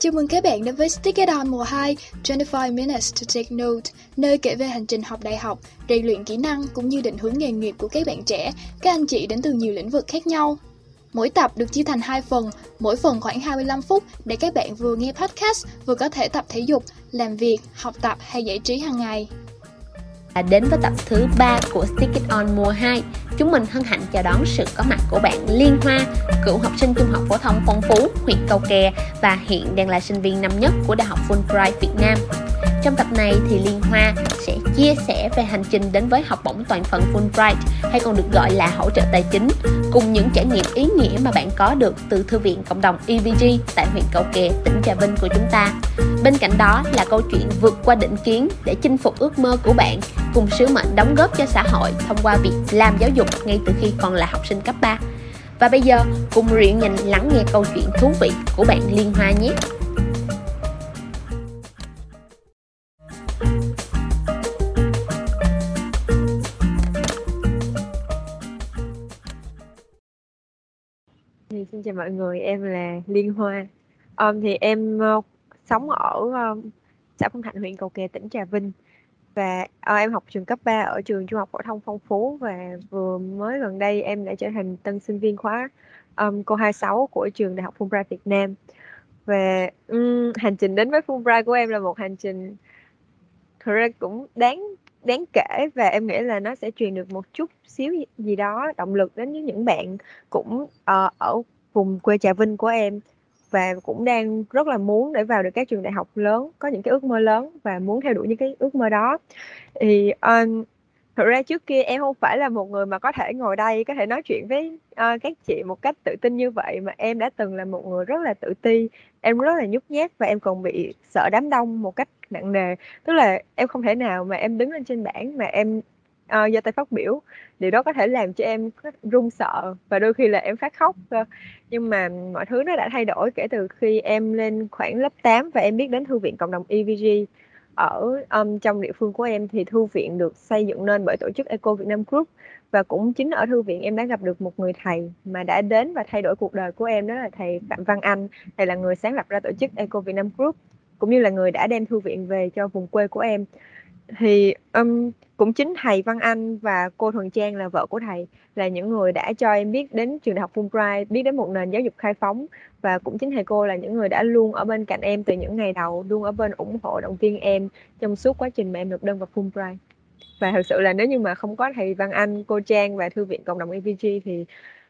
Chào mừng các bạn đến với Stick It On mùa 2, 25 Minutes to Take Note, nơi kể về hành trình học đại học, rèn luyện kỹ năng cũng như định hướng nghề nghiệp của các bạn trẻ, các anh chị đến từ nhiều lĩnh vực khác nhau. Mỗi tập được chia thành hai phần, mỗi phần khoảng 25 phút để các bạn vừa nghe podcast, vừa có thể tập thể dục, làm việc, học tập hay giải trí hàng ngày. Đến với tập thứ 3 của Stick It On mùa 2, chúng mình hân hạnh chào đón sự có mặt của bạn Liên Hoa, cựu học sinh trung học phổ thông Phong Phú, huyện Cầu Kè và hiện đang là sinh viên năm nhất của Đại học Fulbright Việt Nam. Trong tập này thì Liên Hoa sẽ chia sẻ về hành trình đến với học bổng toàn phần Fulbright hay còn được gọi là hỗ trợ tài chính cùng những trải nghiệm ý nghĩa mà bạn có được từ Thư viện Cộng đồng EVG tại huyện Cầu Kè, tỉnh Trà Vinh của chúng ta. Bên cạnh đó là câu chuyện vượt qua định kiến để chinh phục ước mơ của bạn cùng sứ mệnh đóng góp cho xã hội thông qua việc làm giáo dục ngay từ khi còn là học sinh cấp 3. Và bây giờ cùng Riện nhìn lắng nghe câu chuyện thú vị của bạn Liên Hoa nhé. Xin chào mọi người, em là Liên Hoa. Um, thì em uh, sống ở um, xã Phong Thạnh, huyện Cầu Kè, tỉnh Trà Vinh. Và uh, em học trường cấp 3 ở trường Trung học phổ thông Phong Phú và vừa mới gần đây em đã trở thành tân sinh viên khóa um, cô 26 của trường Đại học Fulbright Việt Nam. Và um, hành trình đến với Fulbright của em là một hành trình thực ra cũng đáng đáng kể và em nghĩ là nó sẽ truyền được một chút xíu gì đó động lực đến với những bạn cũng uh, ở vùng quê Trà Vinh của em. Và cũng đang rất là muốn để vào được các trường đại học lớn có những cái ước mơ lớn và muốn theo đuổi những cái ước mơ đó. Thì ờ, um, thực ra trước kia em không phải là một người mà có thể ngồi đây có thể nói chuyện với uh, các chị một cách tự tin như vậy mà em đã từng là một người rất là tự ti em rất là nhút nhát và em còn bị sợ đám đông một cách nặng nề. Tức là em không thể nào mà em đứng lên trên bảng mà em Ờ, uh, giơ tay phát biểu. Điều đó có thể làm cho em run sợ và đôi khi là em phát khóc nhưng mà mọi thứ nó đã thay đổi kể từ khi em lên khoảng lớp 8 và em biết đến thư viện cộng đồng EVG ở um, trong địa phương của em thì thư viện được xây dựng nên bởi tổ chức Eco Việt Nam Group và cũng chính ở thư viện em đã gặp được một người thầy mà đã đến và thay đổi cuộc đời của em đó là thầy Phạm Văn Anh. Thầy là người sáng lập ra tổ chức Eco Việt Nam Group cũng như là người đã đem thư viện về cho vùng quê của em thì um, cũng chính thầy Văn Anh và cô Thuần Trang là vợ của thầy là những người đã cho em biết đến trường đại học Fulbright, biết đến một nền giáo dục khai phóng và cũng chính thầy cô là những người đã luôn ở bên cạnh em từ những ngày đầu, luôn ở bên ủng hộ động viên em trong suốt quá trình mà em nộp đơn vào Fulbright. Và thực sự là nếu như mà không có thầy Văn Anh, cô Trang và thư viện cộng đồng EVG thì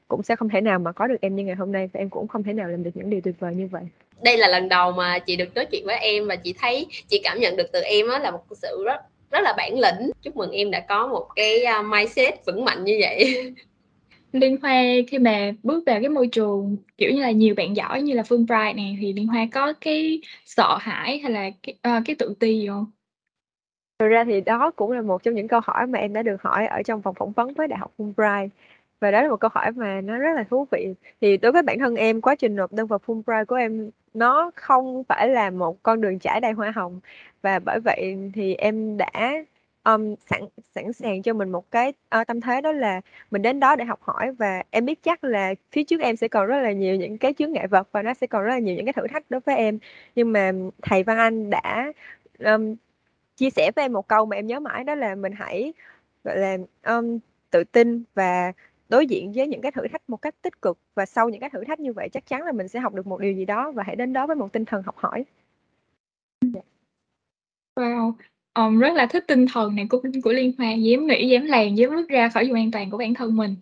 cũng sẽ không thể nào mà có được em như ngày hôm nay và em cũng không thể nào làm được những điều tuyệt vời như vậy đây là lần đầu mà chị được nói chuyện với em và chị thấy chị cảm nhận được từ em á là một sự rất rất là bản lĩnh. Chúc mừng em đã có một cái uh, mindset vững mạnh như vậy. Liên Hoa khi mà bước vào cái môi trường kiểu như là nhiều bạn giỏi như là Phương Bright này thì Liên Hoa có cái sợ hãi hay là cái, uh, cái tự ti gì không? Thực ra thì đó cũng là một trong những câu hỏi mà em đã được hỏi ở trong phòng phỏng vấn với Đại học Fulbright và đó là một câu hỏi mà nó rất là thú vị. Thì đối với bản thân em quá trình nộp đơn vào Fulbright của em nó không phải là một con đường trải đầy hoa hồng. Và bởi vậy thì em đã um, sẵn sẵn sàng cho mình một cái uh, tâm thế đó là mình đến đó để học hỏi. Và em biết chắc là phía trước em sẽ còn rất là nhiều những cái chướng ngại vật và nó sẽ còn rất là nhiều những cái thử thách đối với em. Nhưng mà thầy Văn Anh đã um, chia sẻ với em một câu mà em nhớ mãi đó là mình hãy gọi là um, tự tin và đối diện với những cái thử thách một cách tích cực và sau những cái thử thách như vậy chắc chắn là mình sẽ học được một điều gì đó và hãy đến đó với một tinh thần học hỏi. Wow, um, rất là thích tinh thần này của của Liên Hoa, dám nghĩ, dám làm, dám bước ra khỏi vùng an toàn của bản thân mình.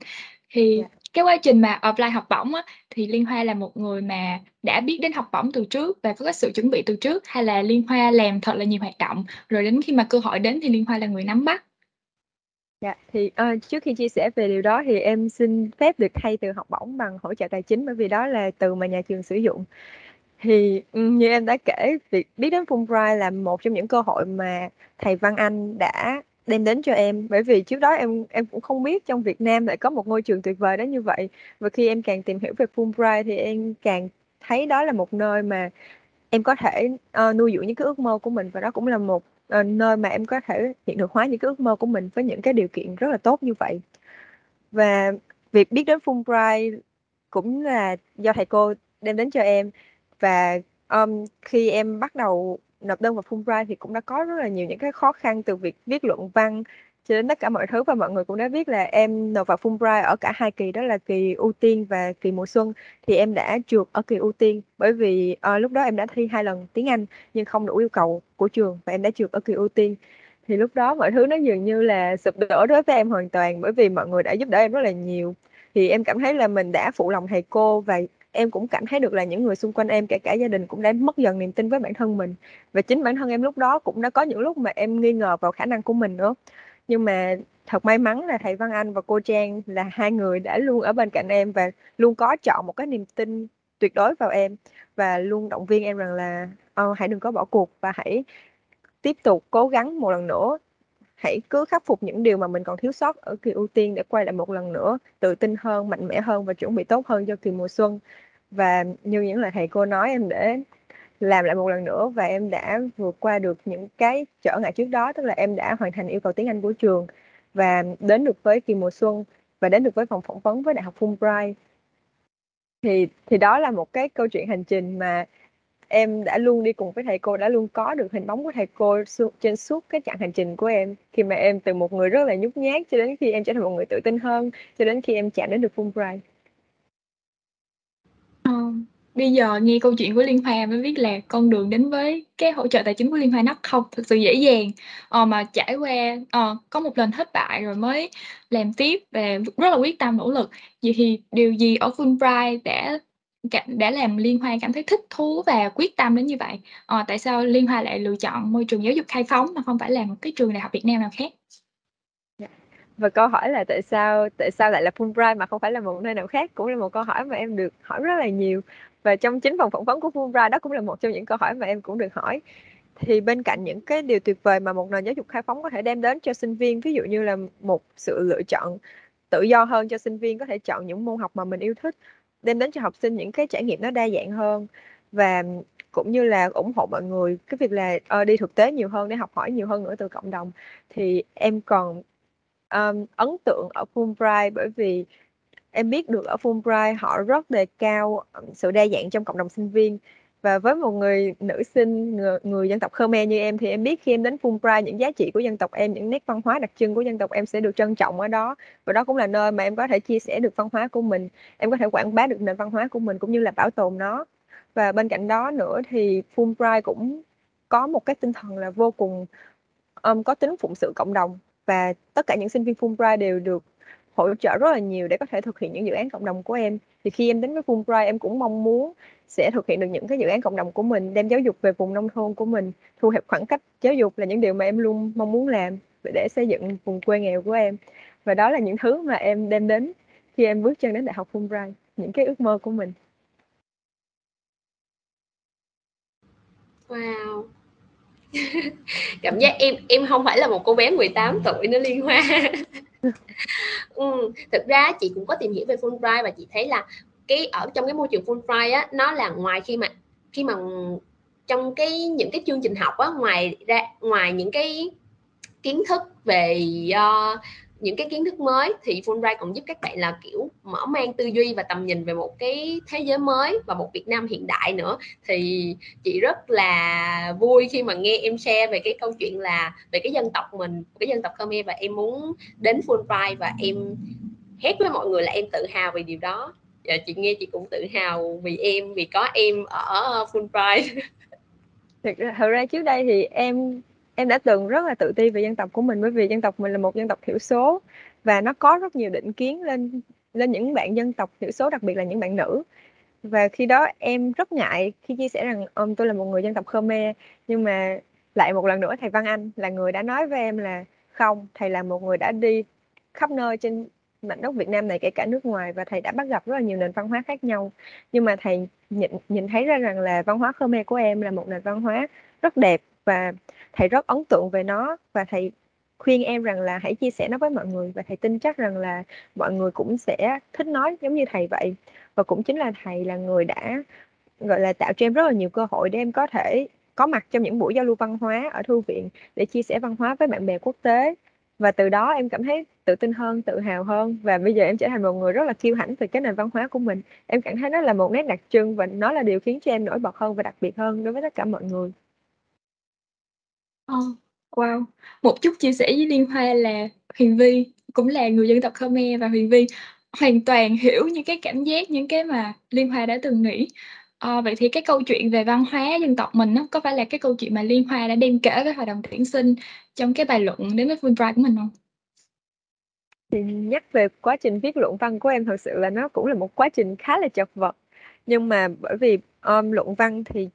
Thì yeah. cái quá trình mà apply học bổng á, thì Liên Hoa là một người mà đã biết đến học bổng từ trước và có cái sự chuẩn bị từ trước hay là Liên Hoa làm thật là nhiều hoạt động rồi đến khi mà cơ hội đến thì Liên Hoa là người nắm bắt? Dạ, thì, ơ, trước khi chia sẻ về điều đó thì em xin phép được thay từ học bổng bằng hỗ trợ tài chính bởi vì đó là từ mà nhà trường sử dụng. Thì, như em đã kể, việc biết đến Fulbright là một trong những cơ hội mà thầy Văn Anh đã đem đến cho em, bởi vì trước đó em em cũng không biết trong Việt Nam lại có một ngôi trường tuyệt vời đến như vậy. Và khi em càng tìm hiểu về Fulbright thì em càng thấy đó là một nơi mà em có thể, uh, nuôi dưỡng những cái ước mơ của mình và đó cũng là một ờ, nơi mà em có thể hiện thực hóa những cái ước mơ của mình với những cái điều kiện rất là tốt như vậy. Và việc biết đến Fulbright cũng là do thầy cô đem đến cho em và um, khi em bắt đầu nộp đơn vào Fulbright thì cũng đã có rất là nhiều những cái khó khăn từ việc viết luận văn cho đến tất cả mọi thứ và mọi người cũng đã biết là em nộp vào Fulbright ở cả hai kỳ đó là kỳ ưu tiên và kỳ mùa xuân. Thì em đã trượt ở kỳ ưu tiên bởi vì uh, lúc đó em đã thi hai lần tiếng Anh nhưng không đủ yêu cầu của trường và em đã trượt ở kỳ ưu tiên. Thì lúc đó mọi thứ nó dường như là sụp đổ đối với em hoàn toàn bởi vì mọi người đã giúp đỡ em rất là nhiều. Thì em cảm thấy là mình đã phụ lòng thầy cô và em cũng cảm thấy được là những người xung quanh em kể cả gia đình cũng đã mất dần niềm tin với bản thân mình. Và chính bản thân em lúc đó cũng đã có những lúc mà em nghi ngờ vào khả năng của mình nữa nhưng mà thật may mắn là thầy Văn Anh và cô Trang là hai người đã luôn ở bên cạnh em và luôn có chọn một cái niềm tin tuyệt đối vào em và luôn động viên em rằng là oh, hãy đừng có bỏ cuộc và hãy tiếp tục cố gắng một lần nữa. Hãy cứ khắc phục những điều mà mình còn thiếu sót ở kỳ ưu tiên để quay lại một lần nữa tự tin hơn mạnh mẽ hơn và chuẩn bị tốt hơn cho kỳ mùa xuân. Và như những lời thầy cô nói em để làm lại một lần nữa và em đã vượt qua được những cái trở ngại trước đó, tức là em đã hoàn thành yêu cầu tiếng Anh của trường và đến được với kỳ mùa xuân và đến được với phòng phỏng vấn với đại học Fulbright. Thì thì đó là một cái câu chuyện hành trình mà em đã luôn đi cùng với thầy cô, đã luôn có được hình bóng của thầy cô su- trên suốt cái chặng hành trình của em. Khi mà em từ một người rất là nhút nhát cho đến khi em trở thành một người tự tin hơn, cho đến khi em chạm đến được Fulbright. Ờ, bây giờ nghe câu chuyện của Liên Hoa mới biết là con đường đến với cái hỗ trợ tài chính của Liên Hoa nó không thực sự dễ dàng. Ờ, mà trải qua ờ, có một lần thất bại rồi mới làm tiếp và rất là quyết tâm nỗ lực. Vậy thì điều gì ở Fulbright đã đã làm Liên Hoa cảm thấy thích thú và quyết tâm đến như vậy? Ờ, tại sao Liên Hoa lại lựa chọn môi trường giáo dục khai phóng mà không phải là một cái trường đại học Việt Nam nào khác? Dạ. Và câu hỏi là tại sao tại sao lại là Fulbright mà không phải là một nơi nào khác cũng là một câu hỏi mà em được hỏi rất là nhiều và trong chính phòng phỏng vấn của Fulbright đó cũng là một trong những câu hỏi mà em cũng được hỏi. Thì bên cạnh những cái điều tuyệt vời mà một nền giáo dục khai phóng có thể đem đến cho sinh viên ví dụ như là một sự lựa chọn tự do hơn cho sinh viên có thể chọn những môn học mà mình yêu thích đem đến cho học sinh những cái trải nghiệm nó đa dạng hơn và cũng như là ủng hộ mọi người cái việc là uh, đi thực tế nhiều hơn để học hỏi nhiều hơn nữa từ cộng đồng. Thì em còn um, ấn tượng ở Fulbright bởi vì em biết được ở Fulbright họ rất đề cao ờ, sự đa dạng trong cộng đồng sinh viên. Và với một người nữ sinh người, người dân tộc Khmer như em thì em biết khi em đến Fulbright những giá trị của dân tộc em những nét văn hóa đặc trưng của dân tộc em sẽ được trân trọng ở đó. Và đó cũng là nơi mà em có thể chia sẻ được văn hóa của mình. Em có thể quảng bá được nền văn hóa của mình cũng như là bảo tồn nó. Và bên cạnh đó nữa thì Fulbright cũng có một cái tinh thần là vô cùng um, có tính phụng sự cộng đồng. Và tất cả những sinh viên Fulbright đều được hỗ trợ rất là nhiều để có thể thực hiện những dự án cộng đồng của em. Thì khi em đến với Fulbright, em cũng mong muốn sẽ thực hiện được những cái dự án cộng đồng của mình, đem giáo dục về vùng nông thôn của mình, thu hẹp khoảng cách giáo dục là những điều mà em luôn mong muốn làm để xây dựng vùng quê nghèo của em. Và đó là những thứ mà em đem đến khi em bước chân đến đại học Fulbright, những cái ước mơ của mình. Wow. Cảm giác em em không phải là một cô bé 18 tuổi nữa liên hoa. ừ, thực ra chị cũng có tìm hiểu về Fulbright và chị thấy là cái ở trong cái môi trường Fulbright á nó là ngoài khi mà khi mà trong cái những cái chương trình học á ngoài ra ngoài những cái kiến thức về uh, những cái kiến thức mới thì Fulbright còn giúp các bạn là kiểu mở mang tư duy và tầm nhìn về một cái thế giới mới và một Việt Nam hiện đại nữa. Thì chị rất là vui khi mà nghe em share về cái câu chuyện là về cái dân tộc mình cái dân tộc Khmer và em muốn đến Fulbright và em hét với mọi người là em tự hào về điều đó. Và chị nghe chị cũng tự hào vì em vì có em ở Fulbright. Thực ra, thực ra trước đây thì em em đã từng rất là tự ti về dân tộc của mình bởi vì dân tộc mình là một dân tộc thiểu số và nó có rất nhiều định kiến lên lên những bạn dân tộc thiểu số, đặc biệt là những bạn nữ. Và khi đó em rất ngại khi chia sẻ rằng ông tôi là một người dân tộc Khmer, nhưng mà lại một lần nữa thầy Văn Anh là người đã nói với em là không, thầy là một người đã đi khắp nơi trên mảnh đất Việt Nam này, kể cả nước ngoài, và thầy đã bắt gặp rất là nhiều nền văn hóa khác nhau. Nhưng mà thầy nhìn nhìn thấy ra rằng là văn hóa Khmer của em là một nền văn hóa rất đẹp và thầy rất ấn tượng về nó. Và thầy khuyên em rằng là hãy chia sẻ nó với mọi người. Và thầy tin chắc rằng là mọi người cũng sẽ thích nói giống như thầy vậy. Và cũng chính là thầy là người đã, gọi là, tạo cho em rất là nhiều cơ hội để em có thể có mặt trong những buổi giao lưu văn hóa ở thư viện để chia sẻ văn hóa với bạn bè quốc tế. Và từ đó em cảm thấy tự tin hơn, tự hào hơn. Và bây giờ em trở thành một người rất là kiêu hãnh về cái nền văn hóa của mình. Em cảm thấy nó là một nét đặc trưng và nó là điều khiến cho em nổi bật hơn và đặc biệt hơn đối với tất cả mọi người oh, wow một chút chia sẻ với liên hoa là huyền vi cũng là người dân tộc khmer và huyền vi hoàn toàn hiểu những cái cảm giác những cái mà liên hoa đã từng nghĩ Ờ, vậy thì cái câu chuyện về văn hóa dân tộc mình á, có phải là cái câu chuyện mà Liên Hoa đã đem kể với hội đồng tuyển sinh trong cái bài luận đến với Fulbright của mình không? Thì nhắc về quá trình viết luận văn của em thật sự là nó cũng là một quá trình khá là chật vật. Nhưng mà bởi vì um, luận văn thì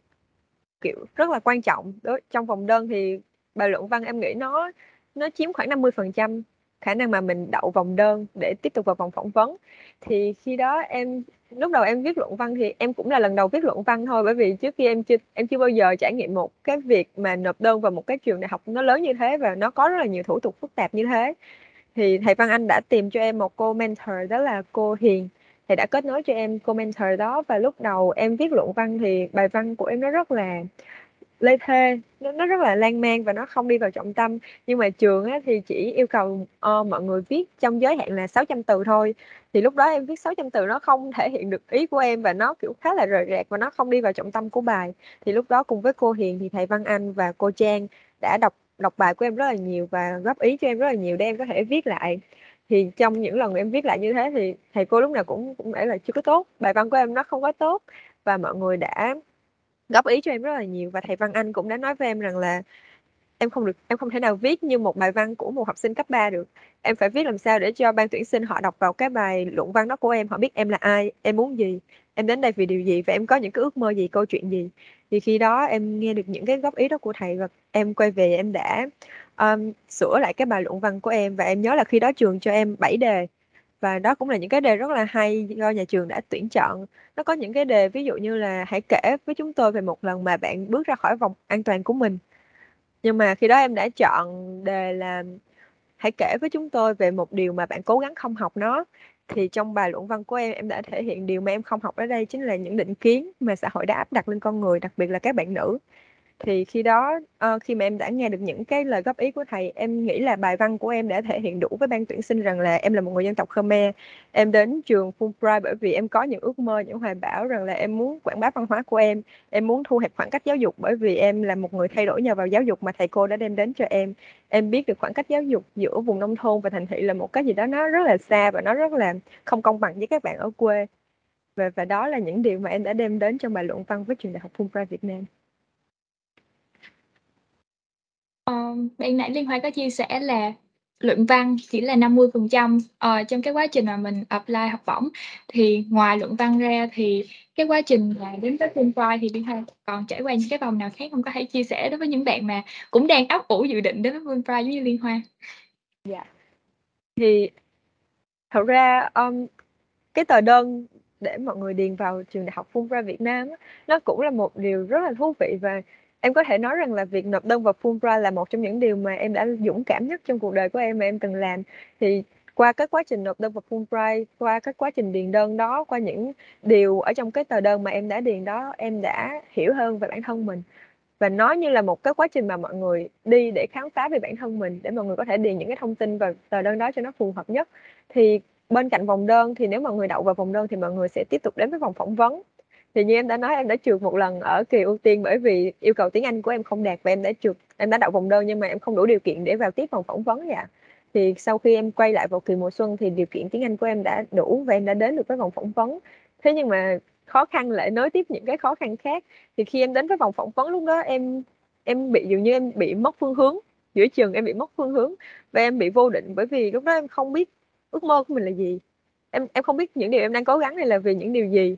kiểu, rất là quan trọng. Đối, trong vòng đơn thì bài luận văn em nghĩ nó nó chiếm khoảng 50% khả năng mà mình đậu vòng đơn để tiếp tục vào vòng phỏng vấn. Thì khi đó em, lúc đầu em viết luận văn thì em cũng là lần đầu viết luận văn thôi, bởi vì trước khi em chưa em chưa bao giờ trải nghiệm một cái việc mà nộp đơn vào một cái trường đại học nó lớn như thế và nó có rất là nhiều thủ tục phức tạp như thế. Thì thầy Văn Anh đã tìm cho em một cô mentor, đó là cô Hiền thầy đã kết nối cho em cô mentor đó và lúc đầu em viết luận văn thì bài văn của em nó rất là lê thê nó, nó rất là lan man và nó không đi vào trọng tâm. Nhưng mà trường á, thì chỉ yêu cầu uh, mọi người viết trong giới hạn là 600 từ thôi. Thì lúc đó em viết 600 từ nó không thể hiện được ý của em và nó kiểu khá là rời rạc và nó không đi vào trọng tâm của bài. Thì lúc đó cùng với cô Hiền thì thầy Văn Anh và cô Trang đã đọc đọc bài của em rất là nhiều và góp ý cho em rất là nhiều để em có thể viết lại thì trong những lần em viết lại như thế thì thầy cô lúc nào cũng cũng để là chưa có tốt, bài văn của em nó không có tốt và mọi người đã góp ý cho em rất là nhiều và thầy Văn Anh cũng đã nói với em rằng là em không được, em không thể nào viết như một bài văn của một học sinh cấp 3 được. Em phải viết làm sao để cho ban tuyển sinh họ đọc vào cái bài luận văn đó của em, họ biết em là ai, em muốn gì, em đến đây vì điều gì và em có những cái ước mơ gì, câu chuyện gì. Thì khi đó em nghe được những cái góp ý đó của thầy và em quay về, em đã um, sửa lại cái bài luận văn của em và em nhớ là khi đó trường cho em 7 đề. Và đó cũng là những cái đề rất là hay do nhà trường đã tuyển chọn. Nó có những cái đề ví dụ như là hãy kể với chúng tôi về một lần mà bạn bước ra khỏi vòng an toàn của mình. Nhưng mà khi đó em đã chọn đề là hãy kể với chúng tôi về một điều mà bạn cố gắng không học nó. Thì trong bài luận văn của em em đã thể hiện điều mà em không học ở đây chính là những định kiến mà xã hội đã áp đặt lên con người đặc biệt là các bạn nữ thì khi đó uh, khi mà em đã nghe được những cái lời góp ý của thầy em nghĩ là bài văn của em đã thể hiện đủ với ban tuyển sinh rằng là em là một người dân tộc Khmer. Em đến trường Fulbright bởi vì em có những ước mơ những hoài bão rằng là em muốn quảng bá văn hóa của em. Em muốn thu hẹp khoảng cách giáo dục bởi vì em là một người thay đổi nhờ vào giáo dục mà thầy cô đã đem đến cho em. Em biết được khoảng cách giáo dục giữa vùng nông thôn và thành thị là một cái gì đó nó rất là xa và nó rất là không công bằng với các bạn ở quê. Và và đó là những điều mà em đã đem đến trong bài luận văn với trường đại học Fulbright Việt Nam. Ờ, bên ban nãy Liên Hoa có chia sẻ là luận văn chỉ là 50%, uh, ờ, trong cái quá trình mà mình apply học bổng. Thì ngoài luận văn ra thì cái quá trình là đến với Fulbright thì Liên Hoa còn trải qua những cái vòng nào khác không? Có thể chia sẻ đối với những bạn mà cũng đang ấp ủ dự định đến với Fulbright giống như Liên Hoa? Dạ. Thì thật ra, um, cái tờ đơn để mọi người điền vào trường đại học Fulbright Việt Nam nó cũng là một điều rất là thú vị và Em có thể nói rằng là việc nộp đơn vào Fulbright là một trong những điều mà em đã dũng cảm nhất trong cuộc đời của em mà em từng làm. Thì qua cái quá trình nộp đơn vào Fulbright, qua cái quá trình điền đơn đó, qua những điều ở trong cái tờ đơn mà em đã điền đó, em đã hiểu hơn về bản thân mình. Và nó như là một cái quá trình mà mọi người đi để khám phá về bản thân mình, để mọi người có thể điền những cái thông tin vào tờ đơn đó cho nó phù hợp nhất. Thì bên cạnh vòng đơn thì nếu mọi người đậu vào vòng đơn thì mọi người sẽ tiếp tục đến với vòng phỏng vấn thì như em đã nói, em đã trượt một lần ở kỳ ưu tiên bởi vì yêu cầu tiếng Anh của em không đạt và em đã trượt, em đã đậu vòng đơn nhưng mà em không đủ điều kiện để vào tiếp vòng phỏng vấn dạ thì sau khi em quay lại vào kỳ mùa xuân thì điều kiện tiếng Anh của em đã đủ và em đã đến được với vòng phỏng vấn. Thế nhưng mà khó khăn lại nối tiếp những cái khó khăn khác. Thì khi em đến với vòng phỏng vấn lúc đó em em bị, dường như em bị mất phương hướng. Giữa trường em bị mất phương hướng và em bị vô định bởi vì lúc đó em không biết ước mơ của mình là gì. Em em không biết những điều em đang cố gắng này là vì những điều gì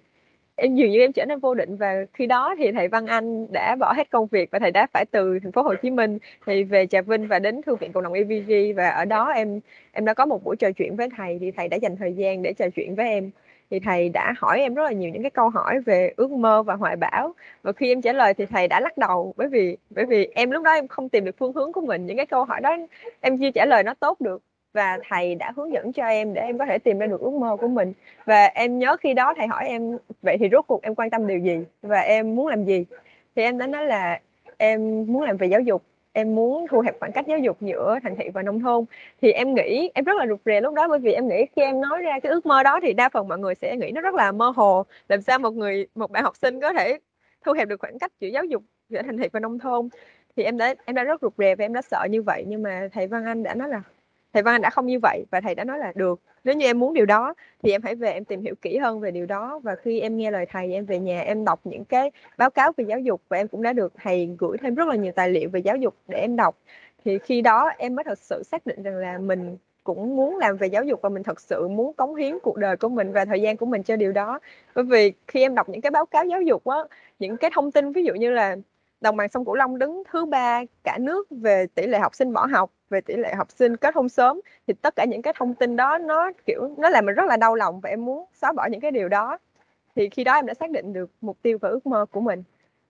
em dường như em trở nên vô định và khi đó thì thầy Văn Anh đã bỏ hết công việc và thầy đã phải từ thành phố Hồ Chí Minh thì về Trà Vinh và đến thư viện cộng đồng EVG và ở đó em em đã có một buổi trò chuyện với thầy thì thầy đã dành thời gian để trò chuyện với em. Thì thầy đã hỏi em rất là nhiều những cái câu hỏi về ước mơ và hoài bão. Và khi em trả lời thì thầy đã lắc đầu bởi vì bởi vì em lúc đó em không tìm được phương hướng của mình. Những cái câu hỏi đó em chưa trả lời nó tốt được và thầy đã hướng dẫn cho em để em có thể tìm ra được ước mơ của mình. Và em nhớ khi đó thầy hỏi em, vậy thì rốt cuộc em quan tâm điều gì? Và em muốn làm gì? Thì em đã nói là em muốn làm về giáo dục, em muốn thu hẹp khoảng cách giáo dục giữa thành thị và nông thôn. Thì em nghĩ, em rất là rụt rè lúc đó bởi vì em nghĩ khi em nói ra cái ước mơ đó thì đa phần mọi người sẽ nghĩ nó rất là mơ hồ. Làm sao một người, một bạn học sinh có thể thu hẹp được khoảng cách giữa giáo dục giữa thành thị và nông thôn? Thì em đã em đã rất rụt rè và em đã sợ như vậy. Nhưng mà thầy Văn Anh đã nói là thầy Văn Anh đã không như vậy và thầy đã nói là được. Nếu như em muốn điều đó thì em hãy về em tìm hiểu kỹ hơn về điều đó và khi em nghe lời thầy, em về nhà, em đọc những cái báo cáo về giáo dục và em cũng đã được thầy gửi thêm rất là nhiều tài liệu về giáo dục để em đọc, thì khi đó em mới thật sự xác định rằng là mình cũng muốn làm về giáo dục và mình thật sự muốn cống hiến cuộc đời của mình và thời gian của mình cho điều đó. Bởi vì khi em đọc những cái báo cáo giáo dục á, những cái thông tin ví dụ như là đồng bằng sông Cửu Long đứng thứ ba cả nước về tỷ lệ học sinh bỏ học về tỷ lệ học sinh kết hôn sớm, thì tất cả những cái thông tin đó nó, kiểu, nó làm mình rất là đau lòng và em muốn xóa bỏ những cái điều đó. Thì khi đó em đã xác định được mục tiêu và ước mơ của mình.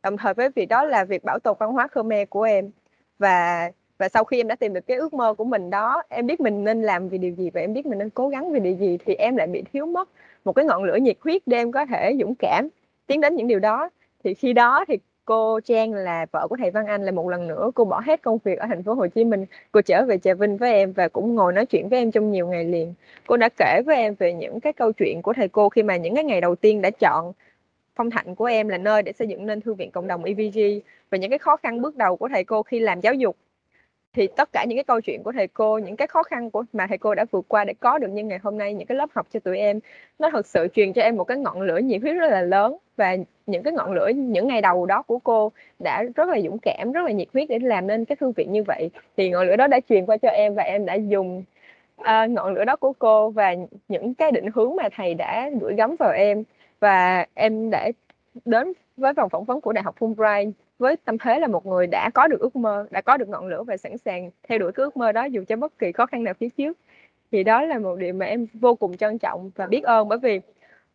Đồng thời với việc đó là việc bảo tồn văn hóa Khmer của em. Và và sau khi em đã tìm được cái ước mơ của mình đó, em biết mình nên làm vì điều gì và em biết mình nên cố gắng vì điều gì, thì em lại bị thiếu mất một cái ngọn lửa nhiệt huyết để em có thể dũng cảm tiến đến những điều đó. Thì khi đó thì cô Trang là vợ của thầy Văn Anh là một lần nữa cô bỏ hết công việc ở thành phố Hồ Chí Minh. Cô trở về Trà Vinh với em và cũng ngồi nói chuyện với em trong nhiều ngày liền. Cô đã kể với em về những cái câu chuyện của thầy cô khi mà những cái ngày đầu tiên đã chọn phong thạnh của em là nơi để xây dựng nên thư viện cộng đồng EVG và những cái khó khăn bước đầu của thầy cô khi làm giáo dục thì tất cả những cái câu chuyện của thầy cô những cái khó khăn của mà thầy cô đã vượt qua để có được như ngày hôm nay những cái lớp học cho tụi em nó thật sự truyền cho em một cái ngọn lửa nhiệt huyết rất là lớn. Và những cái ngọn lửa những ngày đầu đó của cô đã rất là dũng cảm rất là nhiệt huyết để làm nên cái thư viện như vậy. Thì ngọn lửa đó đã truyền qua cho em và em đã dùng uh, ngọn lửa đó của cô và những cái định hướng mà thầy đã gửi gắm vào em. Và em đã đến với vòng phỏng vấn của đại học Fulbright với tâm thế là một người đã có được ước mơ đã có được ngọn lửa và sẵn sàng theo đuổi cái ước mơ đó dù cho bất kỳ khó khăn nào phía trước. Thì đó là một điều mà em vô cùng trân trọng và biết ơn bởi vì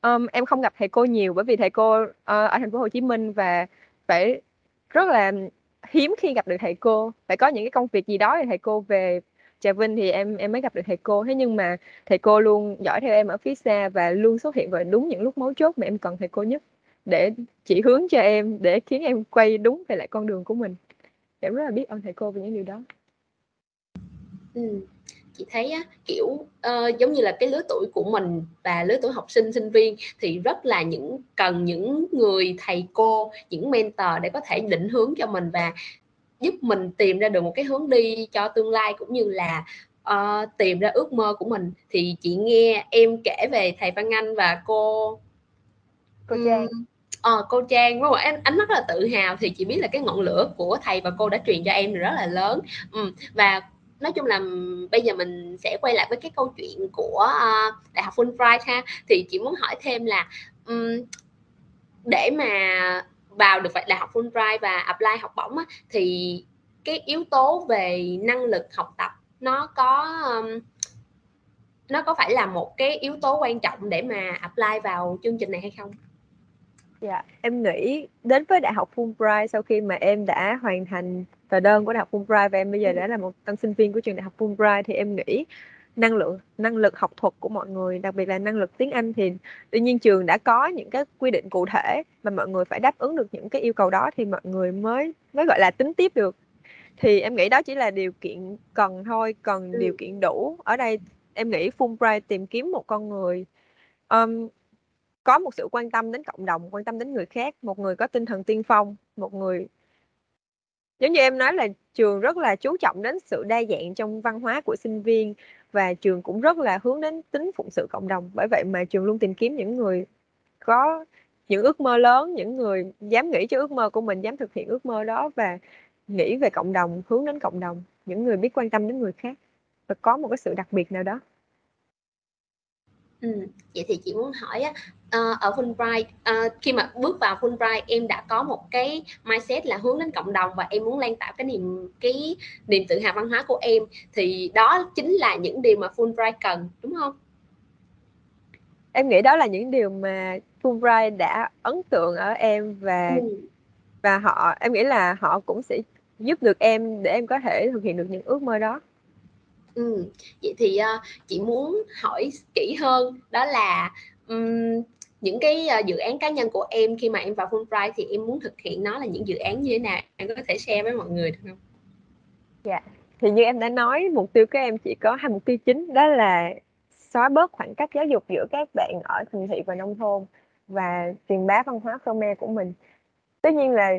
um, em không gặp thầy cô nhiều bởi vì thầy cô uh, ở thành phố Hồ Chí Minh và phải rất là hiếm khi gặp được thầy cô. Phải có những cái công việc gì đó thì thầy cô về Trà Vinh thì em em mới gặp được thầy cô. Thế nhưng mà thầy cô luôn dõi theo em ở phía xa và luôn xuất hiện vào đúng những lúc mấu chốt mà em cần thầy cô nhất để chỉ hướng cho em để khiến em quay đúng về lại con đường của mình. Em rất là biết ơn thầy cô về những điều đó. Ừ. chị thấy á, kiểu uh, giống như là cái lứa tuổi của mình và lứa tuổi học sinh sinh viên thì rất là những cần những người thầy cô những mentor để có thể định hướng cho mình và giúp mình tìm ra được một cái hướng đi cho tương lai cũng như là uh, tìm ra ước mơ của mình. Thì chị nghe em kể về thầy Văn Anh và cô cô Trang. Ờ, cô Trang. Không em anh rất là tự hào. Thì chị biết là cái ngọn lửa của thầy và cô đã truyền cho em rất là lớn. Ừ. và nói chung là bây giờ mình sẽ quay lại với cái câu chuyện của uh, đại học Fulbright ha. Thì chị muốn hỏi thêm là um, để mà vào được đại học Fulbright và apply học bổng á, thì cái yếu tố về năng lực học tập nó có um, nó có phải là một cái yếu tố quan trọng để mà apply vào chương trình này hay không? Dạ, em nghĩ đến với Đại học Fulbright sau khi mà em đã hoàn thành tờ đơn của Đại học Fulbright và em bây giờ đã là một tân sinh viên của trường Đại học Fulbright thì em nghĩ năng lượng năng lực học thuật của mọi người đặc biệt là năng lực tiếng Anh thì tự nhiên trường đã có những cái quy định cụ thể mà mọi người phải đáp ứng được những cái yêu cầu đó thì mọi người mới mới gọi là tính tiếp được. Thì em nghĩ đó chỉ là điều kiện cần thôi cần ừ. điều kiện đủ. Ở đây em nghĩ Fulbright tìm kiếm một con người um, có một sự quan tâm đến cộng đồng, quan tâm đến người khác, một người có tinh thần tiên phong, một người giống như em nói là trường rất là chú trọng đến sự đa dạng trong văn hóa của sinh viên và trường cũng rất là hướng đến tính phụng sự cộng đồng. Bởi vậy mà trường luôn tìm kiếm những người có những ước mơ lớn, những người dám nghĩ cho ước mơ của mình, dám thực hiện ước mơ đó và nghĩ về cộng đồng, hướng đến cộng đồng, những người biết quan tâm đến người khác. Và có một cái sự đặc biệt nào đó. Ừ, vậy thì chị muốn hỏi á, uh, ở Fulbright uh, khi mà bước vào Fulbright em đã có một cái mindset là hướng đến cộng đồng và em muốn lan tỏa cái niềm cái niềm tự hào văn hóa của em thì đó chính là những điều mà Fulbright cần đúng không? Em nghĩ đó là những điều mà Fulbright đã ấn tượng ở em và ừ. và họ em nghĩ là họ cũng sẽ giúp được em để em có thể thực hiện được những ước mơ đó. Ừ. Vậy thì uh, chị muốn hỏi kỹ hơn đó là um, những cái uh, dự án cá nhân của em khi mà em vào Fulbright thì em muốn thực hiện nó là những dự án như thế nào em có thể share với mọi người được không? Dạ, thì như em đã nói, mục tiêu của em chỉ có hai mục tiêu chính, đó là xóa bớt khoảng cách giáo dục giữa các bạn ở thành thị và nông thôn và truyền bá văn hóa Khmer của mình. Tất nhiên là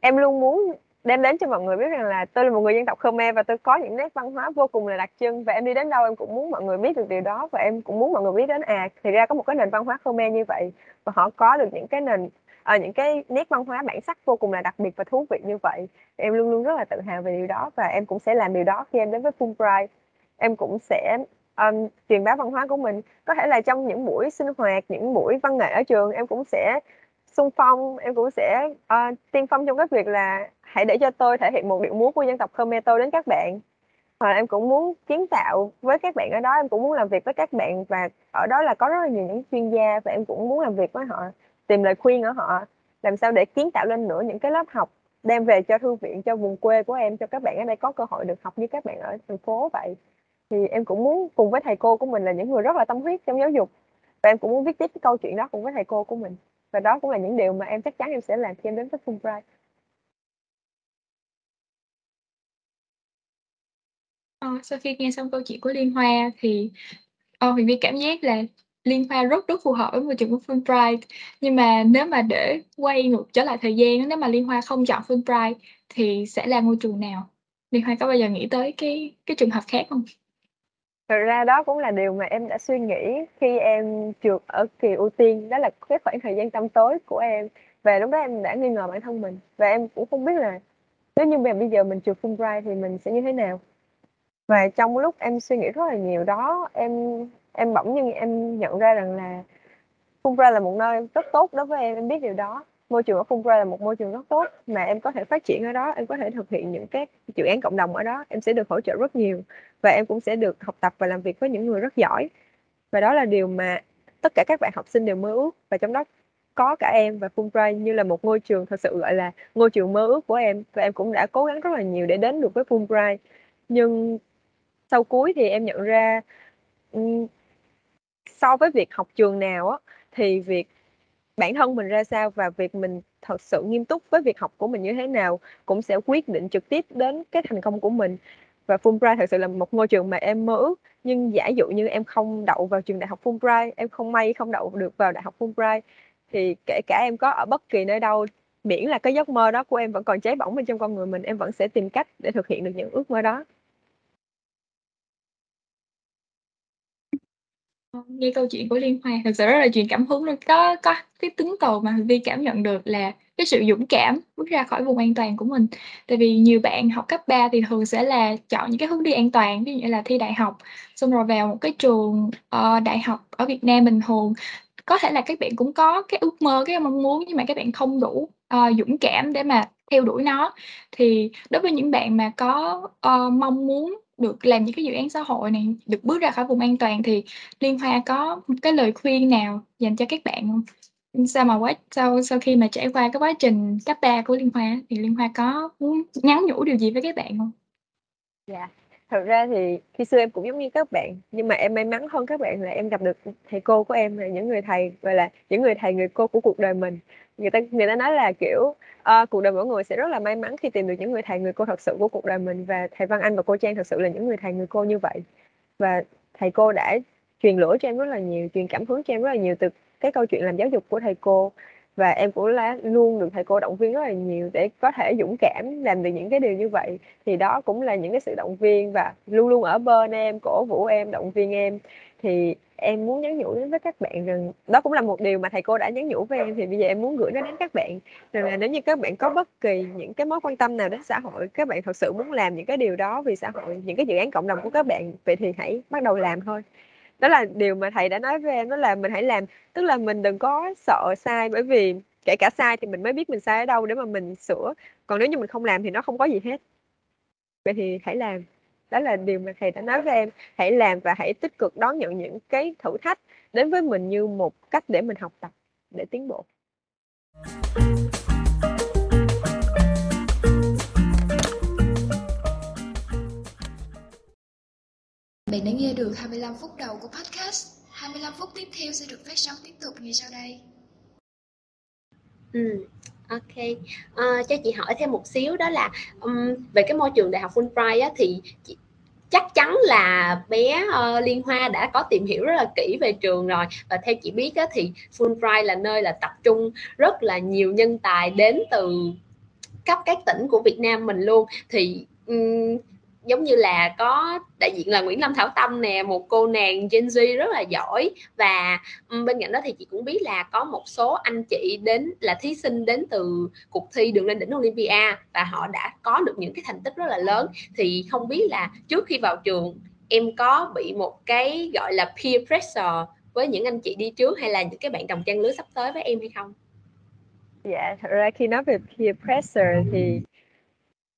em luôn muốn đem đến cho mọi người biết rằng là tôi là một người dân tộc Khmer và tôi có những nét văn hóa vô cùng là đặc trưng. Và em đi đến đâu em cũng muốn mọi người biết được điều đó và em cũng muốn mọi người biết đến à thì ra có một cái nền văn hóa Khmer như vậy và họ có được những cái nền à, những cái nét văn hóa bản sắc vô cùng là đặc biệt và thú vị như vậy. Em luôn luôn rất là tự hào về điều đó và em cũng sẽ làm điều đó khi em đến với Fulbright. Em cũng sẽ um, truyền bá văn hóa của mình. Có thể là trong những buổi sinh hoạt những buổi văn nghệ ở trường em cũng sẽ xung phong em cũng sẽ uh, tiên phong trong cái việc là hãy để cho tôi thể hiện một điệu múa của dân tộc Khmer tôi đến các bạn. Và em cũng muốn kiến tạo với các bạn ở đó em cũng muốn làm việc với các bạn và ở đó là có rất là nhiều những chuyên gia và em cũng muốn làm việc với họ tìm lời khuyên ở họ làm sao để kiến tạo lên nữa những cái lớp học đem về cho thư viện cho vùng quê của em cho các bạn ở đây có cơ hội được học như các bạn ở thành phố vậy. Thì em cũng muốn cùng với thầy cô của mình là những người rất là tâm huyết trong giáo dục và em cũng muốn viết tiếp cái câu chuyện đó cùng với thầy cô của mình và đó cũng là những điều mà em chắc chắn em sẽ làm khi em đến với Fulbright. Ờ, sau khi nghe xong câu chuyện của Liên Hoa thì ờ, Huyền Vi cảm giác là Liên Hoa rất rất phù hợp với môi trường của Fulbright. Nhưng mà nếu mà để quay ngược trở lại thời gian nếu mà Liên Hoa không chọn Fulbright thì sẽ là ngôi trường nào? Liên Hoa có bao giờ nghĩ tới cái cái trường hợp khác không? Thực ra đó cũng là điều mà em đã suy nghĩ khi em trượt ở kỳ ưu tiên, đó là cái khoảng thời gian tăm tối của em. Và lúc đó em đã nghi ngờ bản thân mình. Và em cũng không biết là nếu như bây giờ mình trượt Fulbright thì mình sẽ như thế nào. Và trong lúc em suy nghĩ rất là nhiều đó, em em bỗng nhiên em nhận ra rằng là Fulbright là một nơi rất tốt đối với em em biết điều đó môi trường ở Fulbright là một môi trường rất tốt mà em có thể phát triển ở đó, em có thể thực hiện những các dự án cộng đồng ở đó, em sẽ được hỗ trợ rất nhiều và em cũng sẽ được học tập và làm việc với những người rất giỏi. Và đó là điều mà tất cả các bạn học sinh đều mơ ước và trong đó có cả em và Fulbright như là một ngôi trường thật sự gọi là ngôi trường mơ ước của em và em cũng đã cố gắng rất là nhiều để đến được với Fulbright nhưng sau cuối thì em nhận ra so với việc học trường nào á thì việc bản thân mình ra sao và việc mình thật sự nghiêm túc với việc học của mình như thế nào cũng sẽ quyết định trực tiếp đến cái thành công của mình. Và Fulbright thật sự là một ngôi trường mà em mơ ước. Nhưng giả dụ như em không đậu vào trường đại học Fulbright, em không may không đậu được vào đại học Fulbright, thì kể cả em có ở bất kỳ nơi đâu, miễn là cái giấc mơ đó của em vẫn còn cháy bỏng bên trong con người mình, em vẫn sẽ tìm cách để thực hiện được những ước mơ đó. Nghe câu chuyện của Liên Hoa thật sự rất là truyền cảm hứng luôn. Có có cái tính cầu mà Vi cảm nhận được là cái sự dũng cảm bước ra khỏi vùng an toàn của mình. Tại vì nhiều bạn học cấp 3 thì thường sẽ là chọn những cái hướng đi an toàn ví dụ như là thi đại học xong rồi vào một cái trường uh, đại học ở Việt Nam bình thường. Có thể là các bạn cũng có cái ước mơ cái mong muốn nhưng mà các bạn không đủ uh, dũng cảm để mà theo đuổi nó. Thì đối với những bạn mà có uh, mong muốn được làm những cái dự án xã hội này, được bước ra khỏi vùng an toàn thì Liên Hoa có cái lời khuyên nào dành cho các bạn không? Sao mà quá sau sau khi mà trải qua cái quá trình cấp 3 của Liên Hoa thì Liên Hoa có muốn nhắn nhủ điều gì với các bạn không? Dạ, thật ra thì khi xưa em cũng giống như các bạn nhưng mà em may mắn hơn các bạn là em gặp được thầy cô của em là những người thầy gọi là những người thầy người cô của cuộc đời mình người ta người ta nói là kiểu uh, cuộc đời mỗi người sẽ rất là may mắn khi tìm được những người thầy người cô thật sự của cuộc đời mình và thầy Văn Anh và cô Trang thật sự là những người thầy người cô như vậy. Và thầy cô đã truyền lửa cho em rất là nhiều truyền cảm hứng cho em rất là nhiều từ cái câu chuyện làm giáo dục của thầy cô và em cũng là luôn được thầy cô động viên rất là nhiều để có thể dũng cảm làm được những cái điều như vậy. Thì đó cũng là những cái sự động viên và luôn luôn ở bên em, cổ vũ em, động viên em. Thì em muốn nhắn nhủ đến với các bạn rằng đó cũng là một điều mà thầy cô đã nhắn nhủ với em. Thì bây giờ em muốn gửi nó đến các bạn rằng là nếu như các bạn có bất kỳ những cái mối quan tâm nào đến xã hội, các bạn thật sự muốn làm những cái điều đó vì xã hội, những cái dự án cộng đồng của các bạn, vậy thì hãy bắt đầu làm thôi đó là điều mà thầy đã nói với em, đó là mình hãy làm. Tức là mình đừng có sợ sai, bởi vì kể cả sai thì mình mới biết mình sai ở đâu để mà mình sửa. Còn nếu như mình không làm thì nó không có gì hết. Vậy thì hãy làm. Đó là điều mà thầy đã nói với em. Hãy làm và hãy tích cực đón nhận những cái thử thách đến với mình như một cách để mình học tập, để tiến bộ. Bạn đã nghe được 25 phút đầu của podcast. 25 phút tiếp theo sẽ được phát sóng tiếp tục ngay sau đây. Ừ. Ok, À, cho chị hỏi thêm một xíu đó là um, về cái môi trường đại học Fulbright á, thì chị, chắc chắn là bé uh, Liên Hoa đã có tìm hiểu rất là kỹ về trường rồi và theo chị biết á, thì Fulbright là nơi là tập trung rất là nhiều nhân tài đến từ khắp các tỉnh của Việt Nam mình luôn thì um, giống như là có đại diện là Nguyễn Lâm Thảo Tâm nè một cô nàng Gen Z rất là giỏi và bên cạnh đó thì chị cũng biết là có một số anh chị đến là thí sinh đến từ cuộc thi đường lên đỉnh Olympia và họ đã có được những cái thành tích rất là lớn thì không biết là trước khi vào trường em có bị một cái gọi là peer pressure với những anh chị đi trước hay là những cái bạn đồng trang lứa sắp tới với em hay không? Dạ, thật ra khi nói về peer pressure thì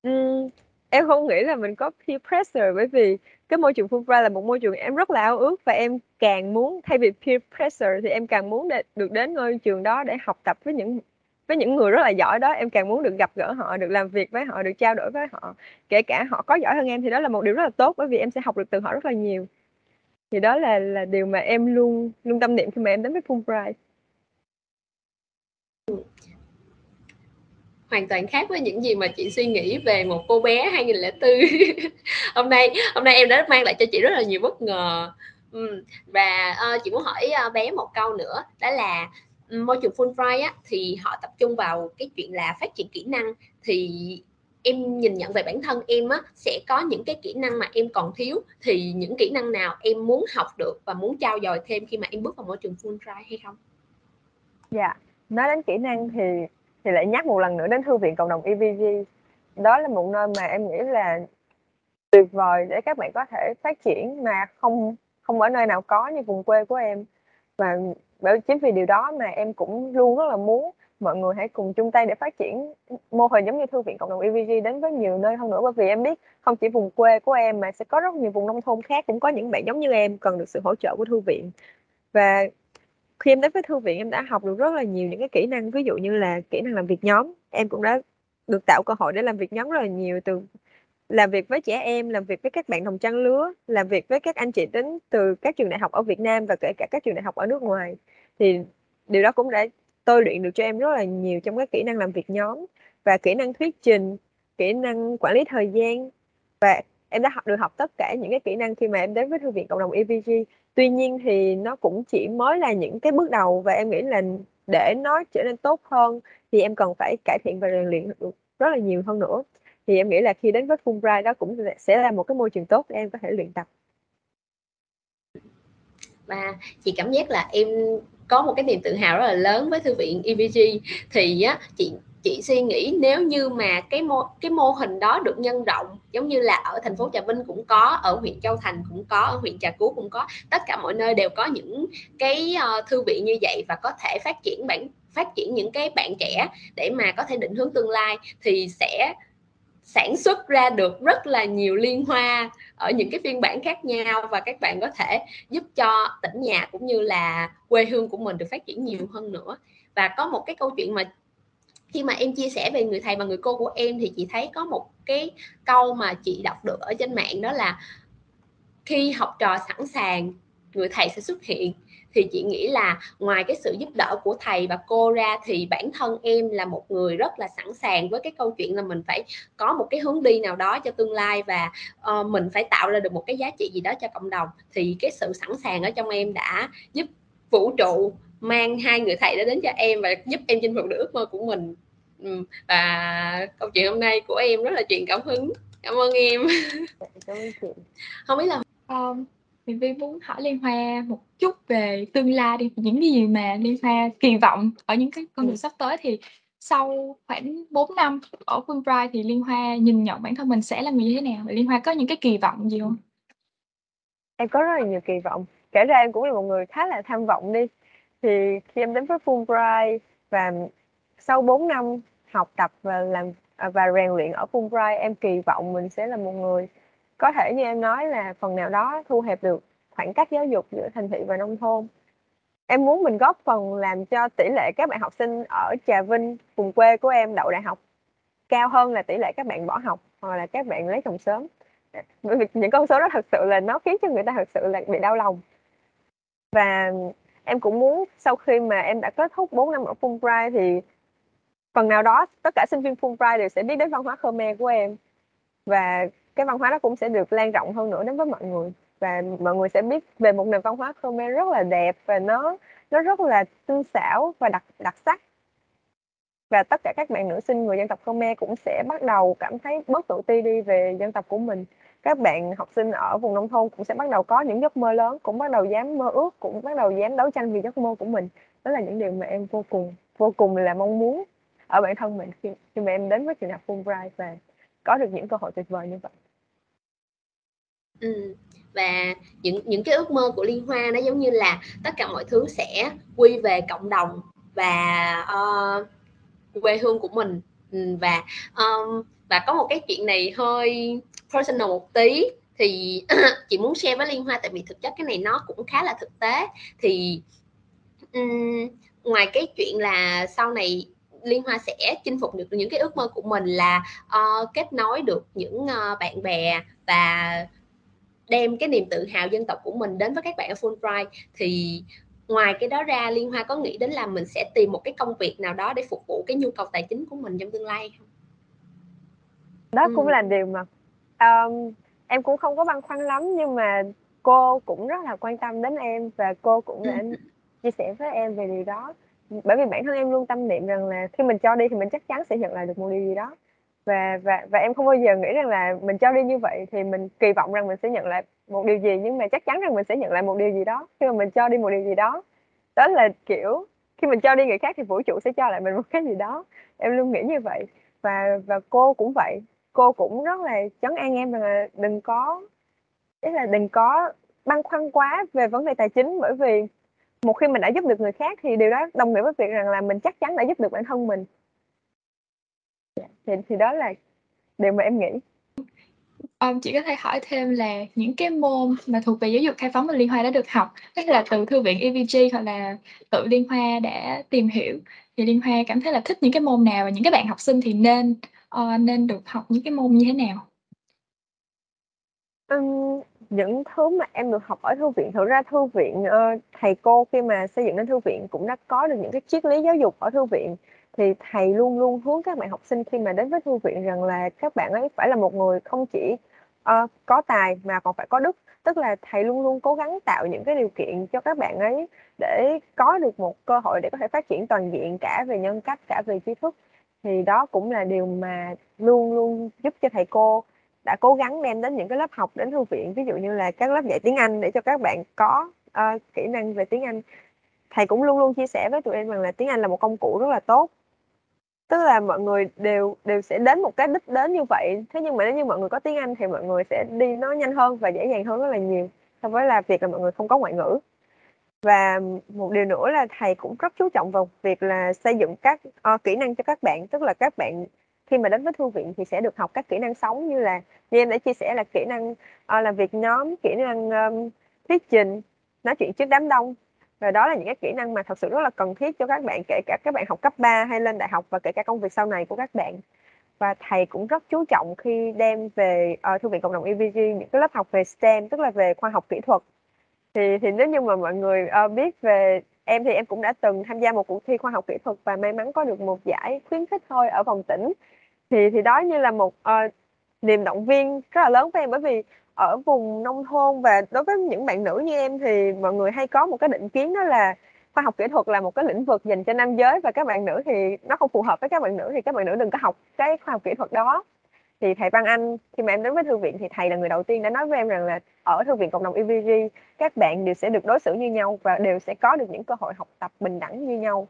um, em không nghĩ là mình có peer pressure bởi vì cái môi trường Fulbright là một môi trường em rất là ao ước và em càng muốn thay vì peer pressure thì em càng muốn để, được đến ngôi trường đó để học tập với những với những người rất là giỏi đó. Em càng muốn được gặp gỡ họ được làm việc với họ được trao đổi với họ kể cả họ có giỏi hơn em thì đó là một điều rất là tốt bởi vì em sẽ học được từ họ rất là nhiều. Thì đó là là điều mà em luôn luôn tâm niệm khi mà em đến với Fulbright hoàn toàn khác với những gì mà chị suy nghĩ về một cô bé 2004 hôm nay hôm nay em đã mang lại cho chị rất là nhiều bất ngờ ừ. và uh, chị muốn hỏi uh, bé một câu nữa đó là môi trường Fulbright á, thì họ tập trung vào cái chuyện là phát triển kỹ năng thì em nhìn nhận về bản thân em á sẽ có những cái kỹ năng mà em còn thiếu thì những kỹ năng nào em muốn học được và muốn trao dồi thêm khi mà em bước vào môi trường Fulbright hay không? Dạ, yeah. nói đến kỹ năng thì thì lại nhắc một lần nữa đến thư viện cộng đồng EVG đó là một nơi mà em nghĩ là tuyệt vời để các bạn có thể phát triển mà không không ở nơi nào có như vùng quê của em. Và bởi, chính vì điều đó mà em cũng luôn rất là muốn mọi người hãy cùng chung tay để phát triển mô hình giống như thư viện cộng đồng EVG đến với nhiều nơi hơn nữa. Bởi vì em biết không chỉ vùng quê của em mà sẽ có rất nhiều vùng nông thôn khác cũng có những bạn giống như em cần được sự hỗ trợ của thư viện. Và khi em đến với thư viện em đã học được rất là nhiều những cái kỹ năng, ví dụ như là kỹ năng làm việc nhóm. Em cũng đã được tạo cơ hội để làm việc nhóm rất là nhiều, từ làm việc với trẻ em, làm việc với các bạn đồng trang lứa, làm việc với các anh chị đến từ các trường đại học ở Việt Nam và kể cả các trường đại học ở nước ngoài. Thì điều đó cũng đã tôi luyện được cho em rất là nhiều trong các kỹ năng làm việc nhóm và kỹ năng thuyết trình, kỹ năng quản lý thời gian và em đã học, được học tất cả những cái kỹ năng khi mà em đến với thư viện cộng đồng EVG tuy nhiên thì nó cũng chỉ mới là những cái bước đầu và em nghĩ là để nó trở nên tốt hơn thì em cần phải cải thiện và rèn luyện được rất là nhiều hơn nữa. Thì em nghĩ là khi đến với Fulbright đó cũng sẽ là một cái môi trường tốt để em có thể luyện tập. Và chị cảm giác là em có một cái niềm tự hào rất là lớn với thư viện EVG thì á, chị chị suy nghĩ nếu như mà cái mô cái mô hình đó được nhân rộng giống như là ở thành phố Trà Vinh cũng có ở huyện Châu Thành cũng có ở huyện Trà Cú cũng có tất cả mọi nơi đều có những cái uh, thư viện như vậy và có thể phát triển bản phát triển những cái bạn trẻ để mà có thể định hướng tương lai thì sẽ sản xuất ra được rất là nhiều liên hoa ở những cái phiên bản khác nhau và các bạn có thể giúp cho tỉnh nhà cũng như là quê hương của mình được phát triển nhiều hơn nữa. Và có một cái câu chuyện mà khi mà em chia sẻ về người thầy và người cô của em thì chị thấy có một cái câu mà chị đọc được ở trên mạng đó là khi học trò sẵn sàng người thầy sẽ xuất hiện. Thì chị nghĩ là ngoài cái sự giúp đỡ của thầy và cô ra thì bản thân em là một người rất là sẵn sàng với cái câu chuyện là mình phải có một cái hướng đi nào đó cho tương lai và uh, mình phải tạo ra được một cái giá trị gì đó cho cộng đồng. Thì cái sự sẵn sàng ở trong em đã giúp vũ trụ mang hai người thầy đó đến cho em và giúp em chinh phục được ước mơ của mình. Ừ, và câu chuyện hôm nay của em rất là truyền cảm hứng. Cảm ơn em. Không biết là um, thì Vi muốn hỏi Liên Hoa một chút về tương lai đi những cái gì mà Liên Hoa kỳ vọng ở những cái con đường sắp tới thì sau khoảng 4 năm ở Fulbright thì Liên Hoa nhìn nhận bản thân mình sẽ là người như thế nào? Và Liên Hoa có những cái kỳ vọng gì không? Em có rất là nhiều kỳ vọng. Kể ra em cũng là một người khá là tham vọng đi thì khi em đến với Fulbright và sau 4 năm học tập và làm à, và rèn luyện ở Fulbright, em kỳ vọng mình sẽ là một người có thể như em nói là phần nào đó thu hẹp được khoảng cách giáo dục giữa thành thị và nông thôn. Em muốn mình góp phần làm cho tỷ lệ các bạn học sinh ở Trà Vinh, vùng quê của em đậu đại học cao hơn là tỷ lệ các bạn bỏ học hoặc là các bạn lấy chồng sớm. Bởi vì những con số đó thật sự là nó khiến cho người ta thật sự là bị đau lòng. Và em cũng muốn sau khi mà em đã kết thúc 4 năm ở Fulbright thì phần nào đó tất cả sinh viên Fulbright đều sẽ biết đến văn hóa Khmer của em. Và cái văn hóa đó cũng sẽ được lan rộng hơn nữa đến với mọi người. Và mọi người sẽ biết về một nền văn hóa Khmer rất là đẹp và nó nó rất là tinh xảo và đặc đặc sắc. Và tất cả các bạn nữ sinh người dân tộc Khmer cũng sẽ bắt đầu cảm thấy bớt tự ti đi về dân tộc của mình các bạn học sinh ở vùng nông thôn cũng sẽ bắt đầu có những giấc mơ lớn cũng bắt đầu dám mơ ước cũng bắt đầu dám đấu tranh vì giấc mơ của mình đó là những điều mà em vô cùng vô cùng là mong muốn ở bản thân mình khi, khi mà em đến với trường đại học Fulbright và có được những cơ hội tuyệt vời như vậy ừ. và những những cái ước mơ của liên hoa nó giống như là tất cả mọi thứ sẽ quy về cộng đồng và uh, quê hương của mình ừ, và um, và có một cái chuyện này hơi personal một tí. Thì chị muốn share với liên hoa tại vì thực chất cái này nó cũng khá là thực tế. Thì um, ngoài cái chuyện là sau này liên hoa sẽ chinh phục được những cái ước mơ của mình là uh, kết nối được những uh, bạn bè và đem cái niềm tự hào dân tộc của mình đến với các bạn ở Fulbright thì ngoài cái đó ra liên hoa có nghĩ đến là mình sẽ tìm một cái công việc nào đó để phục vụ cái nhu cầu tài chính của mình trong tương lai không? Đó ừ. cũng là điều mà um, em cũng không có băn khoăn lắm nhưng mà cô cũng rất là quan tâm đến em và cô cũng đã chia sẻ với em về điều đó. Bởi vì bản thân em luôn tâm niệm rằng là khi mình cho đi thì mình chắc chắn sẽ nhận lại được một điều gì đó. Và và và em không bao giờ nghĩ rằng là mình cho đi như vậy thì mình kỳ vọng rằng mình sẽ nhận lại một điều gì nhưng mà chắc chắn rằng mình sẽ nhận lại một điều gì đó khi mà mình cho đi một điều gì đó. Đó là kiểu khi mình cho đi người khác thì vũ trụ sẽ cho lại mình một cái gì đó. Em luôn nghĩ như vậy và và cô cũng vậy cô cũng rất là chấn an em rằng là đừng có ý là đừng có băn khoăn quá về vấn đề tài chính bởi vì một khi mình đã giúp được người khác thì điều đó đồng nghĩa với việc rằng là mình chắc chắn đã giúp được bản thân mình. Thì thì đó là điều mà em nghĩ. Um, chị có thể hỏi thêm là những cái môn mà thuộc về giáo dục khai phóng và Liên Hoa đã được học, tức là từ thư viện EVG hoặc là tự Liên Hoa đã tìm hiểu thì Liên Hoa cảm thấy là thích những cái môn nào và những cái bạn học sinh thì nên uh, nên được học những cái môn như thế nào? Um, những thứ mà em được học ở thư viện thực ra thư viện uh, thầy cô khi mà xây dựng nên thư viện cũng đã có được những cái triết lý giáo dục ở thư viện. Thì thầy luôn luôn hướng các bạn học sinh khi mà đến với thư viện rằng là các bạn ấy phải là một người không chỉ uh, có tài mà còn phải có đức. Tức là thầy luôn luôn cố gắng tạo những cái điều kiện cho các bạn ấy để có được một cơ hội để có thể phát triển toàn diện cả về nhân cách cả về tri thức thì đó cũng là điều mà luôn luôn giúp cho thầy cô đã cố gắng đem đến những cái lớp học đến thư viện. Ví dụ như là các lớp dạy tiếng Anh để cho các bạn có uh, kỹ năng về tiếng Anh. Thầy cũng luôn luôn chia sẻ với tụi em rằng là tiếng Anh là một công cụ rất là tốt. Tức là mọi người đều đều sẽ đến một cái đích đến như vậy. Thế nhưng mà nếu như mọi người có tiếng Anh thì mọi người sẽ đi nó nhanh hơn và dễ dàng hơn rất là nhiều so với là việc là mọi người không có ngoại ngữ và một điều nữa là thầy cũng rất chú trọng vào việc là xây dựng các uh, kỹ năng cho các bạn. Tức là các bạn khi mà đến với thư viện thì sẽ được học các kỹ năng sống như là như em đã chia sẻ là kỹ năng uh, làm việc nhóm kỹ năng um, thuyết trình nói chuyện trước đám đông. Và đó là những cái kỹ năng mà thật sự rất là cần thiết cho các bạn kể cả các bạn học cấp 3 hay lên đại học và kể cả công việc sau này của các bạn. Và thầy cũng rất chú trọng khi đem về uh, thư viện cộng đồng EVG những cái lớp học về STEM tức là về khoa học kỹ thuật thì thì nếu như mà mọi người uh, biết về em thì em cũng đã từng tham gia một cuộc thi khoa học kỹ thuật và may mắn có được một giải khuyến khích thôi ở vòng tỉnh. Thì thì đó như là một uh, niềm động viên rất là lớn với em bởi vì ở vùng nông thôn và đối với những bạn nữ như em thì mọi người hay có một cái định kiến đó là khoa học kỹ thuật là một cái lĩnh vực dành cho nam giới và các bạn nữ thì nó không phù hợp với các bạn nữ thì các bạn nữ đừng có học cái khoa học kỹ thuật đó thì thầy Văn Anh khi mà em đến với thư viện thì thầy là người đầu tiên đã nói với em rằng là ở thư viện cộng đồng EVG các bạn đều sẽ được đối xử như nhau và đều sẽ có được những cơ hội học tập bình đẳng như nhau.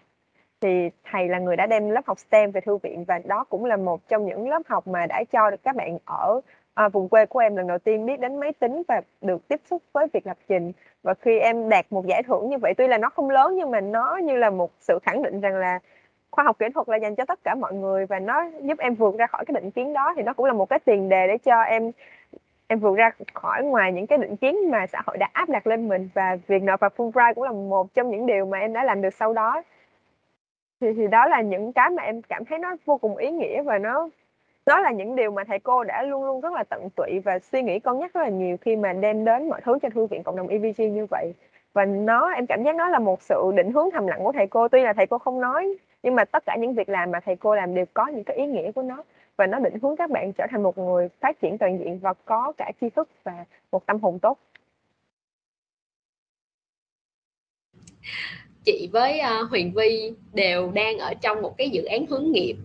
Thì thầy là người đã đem lớp học STEM về thư viện và đó cũng là một trong những lớp học mà đã cho được các bạn ở à, vùng quê của em lần đầu tiên biết đến máy tính và được tiếp xúc với việc lập trình. Và khi em đạt một giải thưởng như vậy tuy là nó không lớn nhưng mà nó như là một sự khẳng định rằng là khoa học kỹ thuật là dành cho tất cả mọi người và nó giúp em vượt ra khỏi cái định kiến đó thì nó cũng là một cái tiền đề để cho em em vượt ra khỏi ngoài những cái định kiến mà xã hội đã áp đặt lên mình và việc nộp vào Fulbright cũng là một trong những điều mà em đã làm được sau đó. Thì thì đó là những cái mà em cảm thấy nó vô cùng ý nghĩa và nó đó là những điều mà thầy cô đã luôn luôn rất là tận tụy và suy nghĩ cân nhắc rất là nhiều khi mà đem đến mọi thứ cho thư viện cộng đồng EVG như vậy. Và nó, em cảm giác nó là một sự định hướng thầm lặng của thầy cô. Tuy là thầy cô không nói nhưng mà tất cả những việc làm mà thầy cô làm đều có những cái ý nghĩa của nó. Và nó định hướng các bạn trở thành một người phát triển toàn diện và có cả tri thức và một tâm hồn tốt. Chị với uh, Huyền Vi đều đang ở trong một cái dự án hướng nghiệp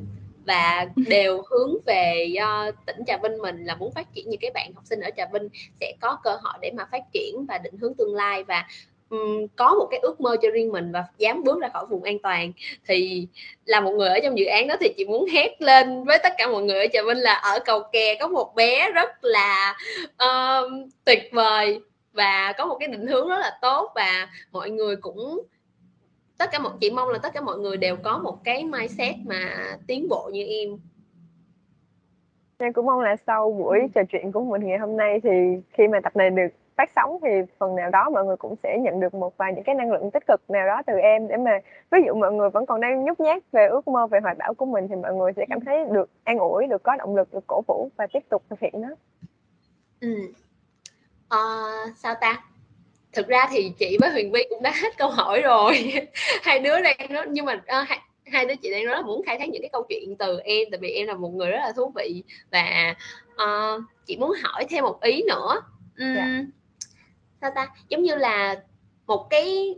và đều hướng về uh, tỉnh Trà Vinh mình là muốn phát triển như cái bạn học sinh ở Trà Vinh sẽ có cơ hội để mà phát triển và định hướng tương lai. Và um, có một cái ước mơ cho riêng mình và dám bước ra khỏi vùng an toàn. Thì là một người ở trong dự án đó thì chị muốn hét lên với tất cả mọi người ở Trà Vinh là ở cầu kè có một bé rất là uh, tuyệt vời và có một cái định hướng rất là tốt và mọi người cũng tất cả mọi chị mong là tất cả mọi người đều có một cái mindset mà tiến bộ như em. Em cũng mong là sau buổi trò chuyện của mình ngày hôm nay thì khi mà tập này được phát sóng thì phần nào đó mọi người cũng sẽ nhận được một vài những cái năng lượng tích cực nào đó từ em để mà ví dụ mọi người vẫn còn đang nhút nhát về ước mơ về hoài bão của mình thì mọi người sẽ cảm thấy được an ủi được có động lực được cổ vũ và tiếp tục thực hiện nó. Ừ. à, sao ta? Thực ra thì chị với Huyền Vi cũng đã hết câu hỏi rồi. Hai đứa đang nói nhưng mà uh, hai, hai đứa chị đang rất là muốn khai thác những cái câu chuyện từ em tại vì em là một người rất là thú vị. Và uh, chị muốn hỏi thêm một ý nữa. Um, yeah. Sao ta? Giống như là một cái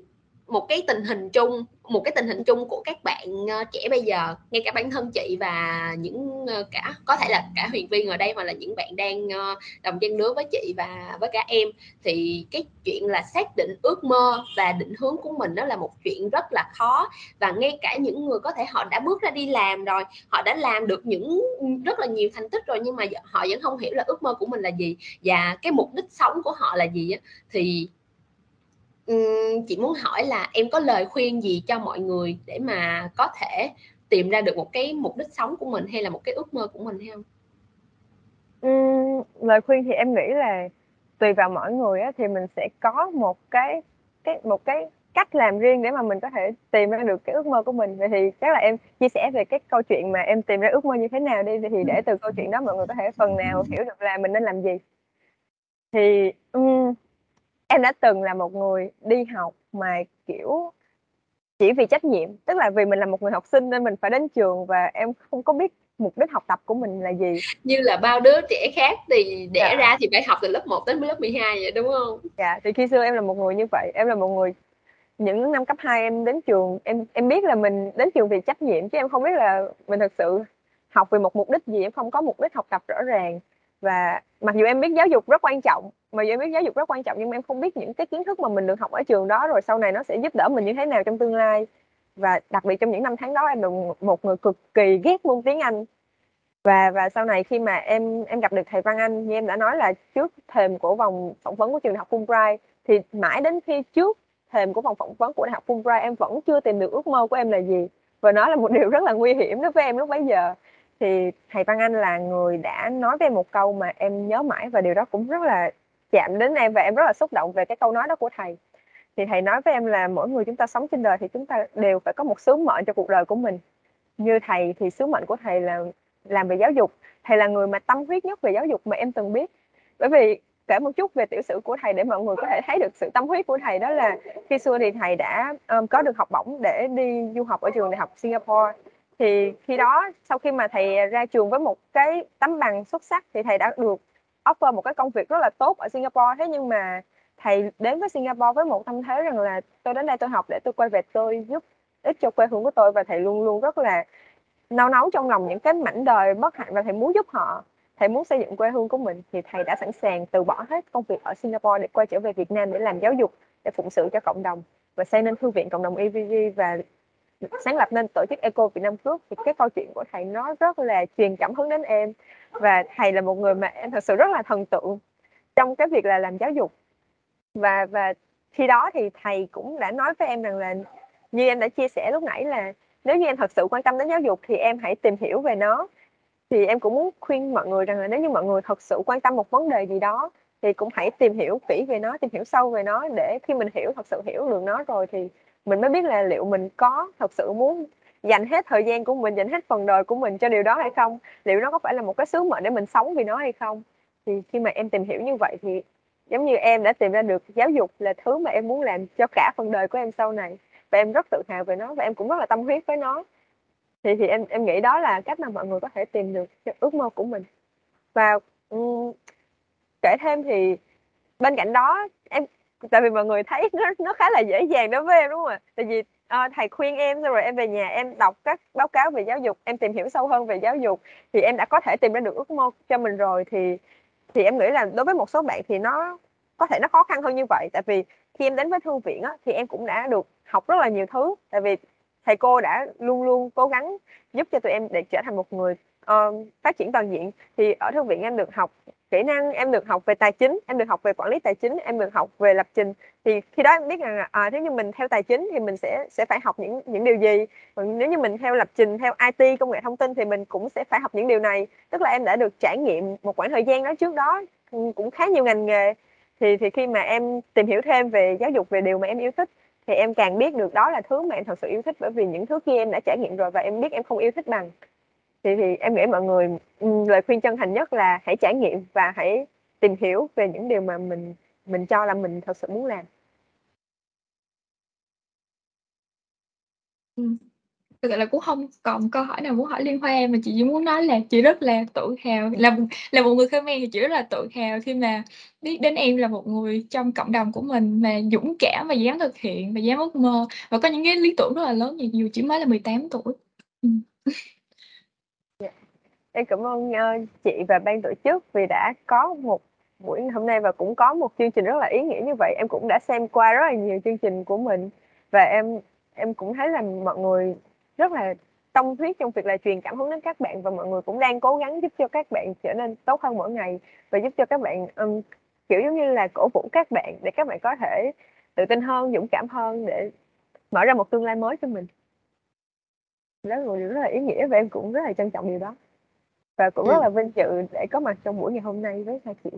một cái tình hình chung một cái tình hình chung của các bạn ờ, trẻ bây giờ, ngay cả bản thân chị và những ờ, cả, có thể là cả huyền viên ở đây mà là những bạn đang ờ, đồng chân lứa với chị và với cả em, thì cái chuyện là xác định ước mơ và định hướng của mình đó là một chuyện rất là khó. Và ngay cả những người có thể họ đã bước ra đi làm rồi, họ đã làm được những ừ, rất là nhiều thành tích rồi nhưng mà họ vẫn không hiểu là ước mơ của mình là gì và cái mục đích sống của họ là gì thì chị muốn hỏi là em có lời khuyên gì cho mọi người để mà có thể tìm ra được một cái mục đích sống của mình hay là một cái ước mơ của mình hay không? Uhm, lời khuyên thì em nghĩ là tùy vào mỗi người á, thì mình sẽ có một cái cái một cái cách làm riêng để mà mình có thể tìm ra được cái ước mơ của mình. Vậy thì chắc là em chia sẻ về cái câu chuyện mà em tìm ra ước mơ như thế nào đi. Thì để từ câu chuyện đó mọi người có thể phần nào hiểu được là mình nên làm gì. Thì um, em đã từng là một người đi học mà kiểu chỉ vì trách nhiệm tức là vì mình là một người học sinh nên mình phải đến trường và em không có biết mục đích học tập của mình là gì. Như là bao đứa trẻ khác thì đẻ dạ. ra thì phải học từ lớp 1 đến lớp 12 vậy đúng không? Dạ thì khi xưa em là một người như vậy em là một người những năm cấp 2 em đến trường em em biết là mình đến trường vì trách nhiệm chứ em không biết là mình thật sự học vì một mục đích gì em không có mục đích học tập rõ ràng và mặc dù em biết giáo dục rất quan trọng mà em biết giáo dục rất quan trọng, nhưng mà em không biết những cái kiến thức mà mình được học ở trường đó rồi sau này nó sẽ giúp đỡ mình như thế nào trong tương lai. Và đặc biệt trong những năm tháng đó, em là một người cực kỳ ghét môn tiếng Anh. Và và sau này khi mà em em gặp được thầy Văn Anh như em đã nói là trước thềm của vòng phỏng vấn của trường đại học Fulbright, thì mãi đến khi trước thềm của vòng phỏng vấn của đại học Fulbright, em vẫn chưa tìm được ước mơ của em là gì. Và nó là một điều rất là nguy hiểm đối với em lúc bấy giờ thì thầy Văn Anh là người đã nói với một câu mà em nhớ mãi và điều đó cũng rất là chạm đến em và em rất là xúc động về cái câu nói đó của thầy. Thì thầy nói với em là mỗi người chúng ta sống trên đời thì chúng ta đều phải có một sứ mệnh cho cuộc đời của mình. Như thầy thì sứ mệnh của thầy là làm về giáo dục. Thầy là người mà tâm huyết nhất về giáo dục mà em từng biết. Bởi vì kể một chút về tiểu sử của thầy để mọi người có thể thấy được sự tâm huyết của thầy. Đó là khi xưa thì thầy đã um, có được học bổng để đi du học ở trường đại học Singapore thì khi đó, sau khi mà thầy ra trường với một cái tấm bằng xuất sắc thì thầy đã được offer một cái công việc rất là tốt ở Singapore. Thế nhưng mà thầy đến với Singapore với một tâm thế rằng là tôi đến đây tôi học để tôi quay về tôi giúp ích cho quê hương của tôi. Và thầy luôn luôn rất là nao nấu trong lòng những cái mảnh đời bất hạnh và thầy muốn giúp họ, thầy muốn xây dựng quê hương của mình. Thì thầy đã sẵn sàng từ bỏ hết công việc ở Singapore để quay trở về Việt Nam để làm giáo dục, để phụng sự cho cộng đồng. Và xây nên thư viện cộng đồng EVG và sáng lập nên tổ chức Eco Việt Nam Group. Thì cái câu chuyện của thầy nó rất là truyền cảm hứng đến em. Và thầy là một người mà em thật sự rất là thần tượng trong cái việc là làm giáo dục. Và và khi đó thì thầy cũng đã nói với em rằng là như em đã chia sẻ lúc nãy là nếu như em thật sự quan tâm đến giáo dục thì em hãy tìm hiểu về nó. Thì em cũng muốn khuyên mọi người rằng là nếu như mọi người thật sự quan tâm một vấn đề gì đó thì cũng hãy tìm hiểu kỹ về nó, tìm hiểu sâu về nó để khi mình hiểu, thật sự hiểu được nó rồi thì mình mới biết là liệu mình có thật sự muốn dành hết thời gian của mình dành hết phần đời của mình cho điều đó hay không? Liệu nó có phải là một cái sứ mệnh để mình sống vì nó hay không? Thì khi mà em tìm hiểu như vậy thì giống như em đã tìm ra được giáo dục là thứ mà em muốn làm cho cả phần đời của em sau này. Và em rất tự hào về nó và em cũng rất là tâm huyết với nó. Thì thì em em nghĩ đó là cách mà mọi người có thể tìm được ước mơ của mình. Và um, kể thêm thì bên cạnh đó em tại vì mọi người thấy nó nó khá là dễ dàng đối với em đúng không ạ? Tại vì à, thầy khuyên em xong rồi em về nhà em đọc các báo cáo về giáo dục em tìm hiểu sâu hơn về giáo dục thì em đã có thể tìm ra được ước mơ cho mình rồi thì thì em nghĩ là đối với một số bạn thì nó có thể nó khó khăn hơn như vậy. Tại vì khi em đến với thư viện á, thì em cũng đã được học rất là nhiều thứ. Tại vì thầy cô đã luôn luôn cố gắng giúp cho tụi em để trở thành một người uh, phát triển toàn diện. Thì ở thư viện em được học kỹ năng em được học về tài chính em được học về quản lý tài chính em được học về lập trình. Thì khi đó em biết rằng à, nếu như mình theo tài chính thì mình sẽ sẽ phải học những những điều gì? Còn nếu như mình theo lập trình theo IT công nghệ thông tin thì mình cũng sẽ phải học những điều này. Tức là em đã được trải nghiệm một khoảng thời gian đó trước đó cũng khá nhiều ngành nghề. Thì thì khi mà em tìm hiểu thêm về giáo dục về điều mà em yêu thích thì em càng biết được đó là thứ mà em thật sự yêu thích bởi vì những thứ kia em đã trải nghiệm rồi và em biết em không yêu thích bằng thì thì em nghĩ mọi người ừ, lời khuyên chân thành nhất là hãy trải nghiệm và hãy tìm hiểu về những điều mà mình mình cho là mình thật sự muốn làm ừ. thực sự là cũng không còn câu hỏi nào muốn hỏi liên hoa mà chị chỉ muốn nói là chị rất là tự hào, là là một người Khmer thì chị rất là tự hào khi mà biết đến em là một người trong cộng đồng của mình mà dũng cảm và dám thực hiện và dám ước mơ và có những cái lý tưởng rất là lớn, dù chỉ mới là 18 tuổi ừ. Em cảm ơn uh, chị và ban tổ chức vì đã có một buổi hôm nay và cũng có một chương trình rất là ý nghĩa như vậy. Em cũng đã xem qua rất là nhiều chương trình của mình và em em cũng thấy là mọi người rất là tâm huyết trong việc là truyền cảm hứng đến các bạn và mọi người cũng đang cố gắng giúp cho các bạn trở nên tốt hơn mỗi ngày và giúp cho các bạn um, kiểu giống như là cổ vũ các bạn để các bạn có thể tự tin hơn, dũng cảm hơn để mở ra một tương lai mới cho mình. Đó là một điều rất là ý nghĩa và em cũng rất là trân trọng điều đó và cũng rất ừ. là vinh dự để có mặt trong buổi ngày hôm nay với hai chị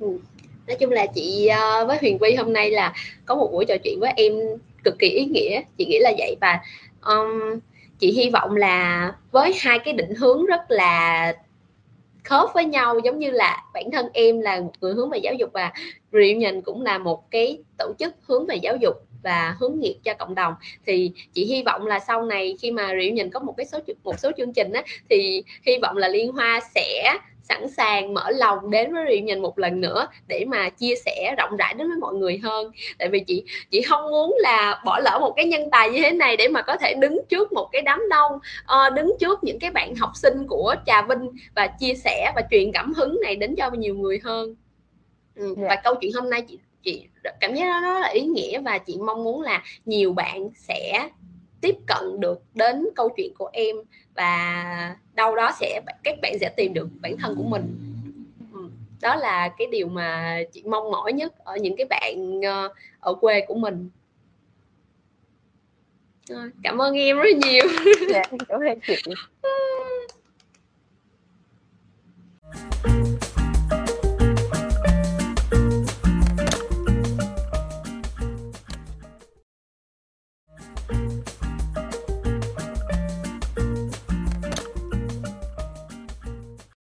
ừ. nói chung là chị ờ, với Huyền Vi hôm nay là có một buổi trò chuyện với em cực kỳ ý nghĩa chị nghĩ là vậy và um, chị hy vọng là với hai cái định hướng rất là khớp với nhau giống như là bản thân em là một người hướng về giáo dục và Reunion cũng là một cái tổ chức hướng về giáo dục và hướng nghiệp cho cộng đồng thì chị hy vọng là sau này khi mà Riu nhìn có một cái số một số chương trình á thì hy vọng là Liên Hoa sẽ sẵn sàng mở lòng đến với Riu nhìn một lần nữa để mà chia sẻ rộng rãi đến với mọi người hơn tại vì chị chị không muốn là bỏ lỡ một cái nhân tài như thế này để mà có thể đứng trước một cái đám đông uh, đứng trước những cái bạn học sinh của Trà Vinh và chia sẻ và truyền cảm hứng này đến cho nhiều người hơn ừ, yeah. và dạ. câu chuyện hôm nay chị chị cảm giác đó nó là ý nghĩa và chị mong muốn là nhiều bạn sẽ tiếp cận được đến câu chuyện của em và đâu đó sẽ các bạn sẽ tìm được bản thân của mình. Ừ, đó là cái điều mà chị mong mỏi nhất ở những cái bạn ờ, ở quê của mình. Ờ, cảm ơn em rất nhiều. Dạ, cảm ơn chị.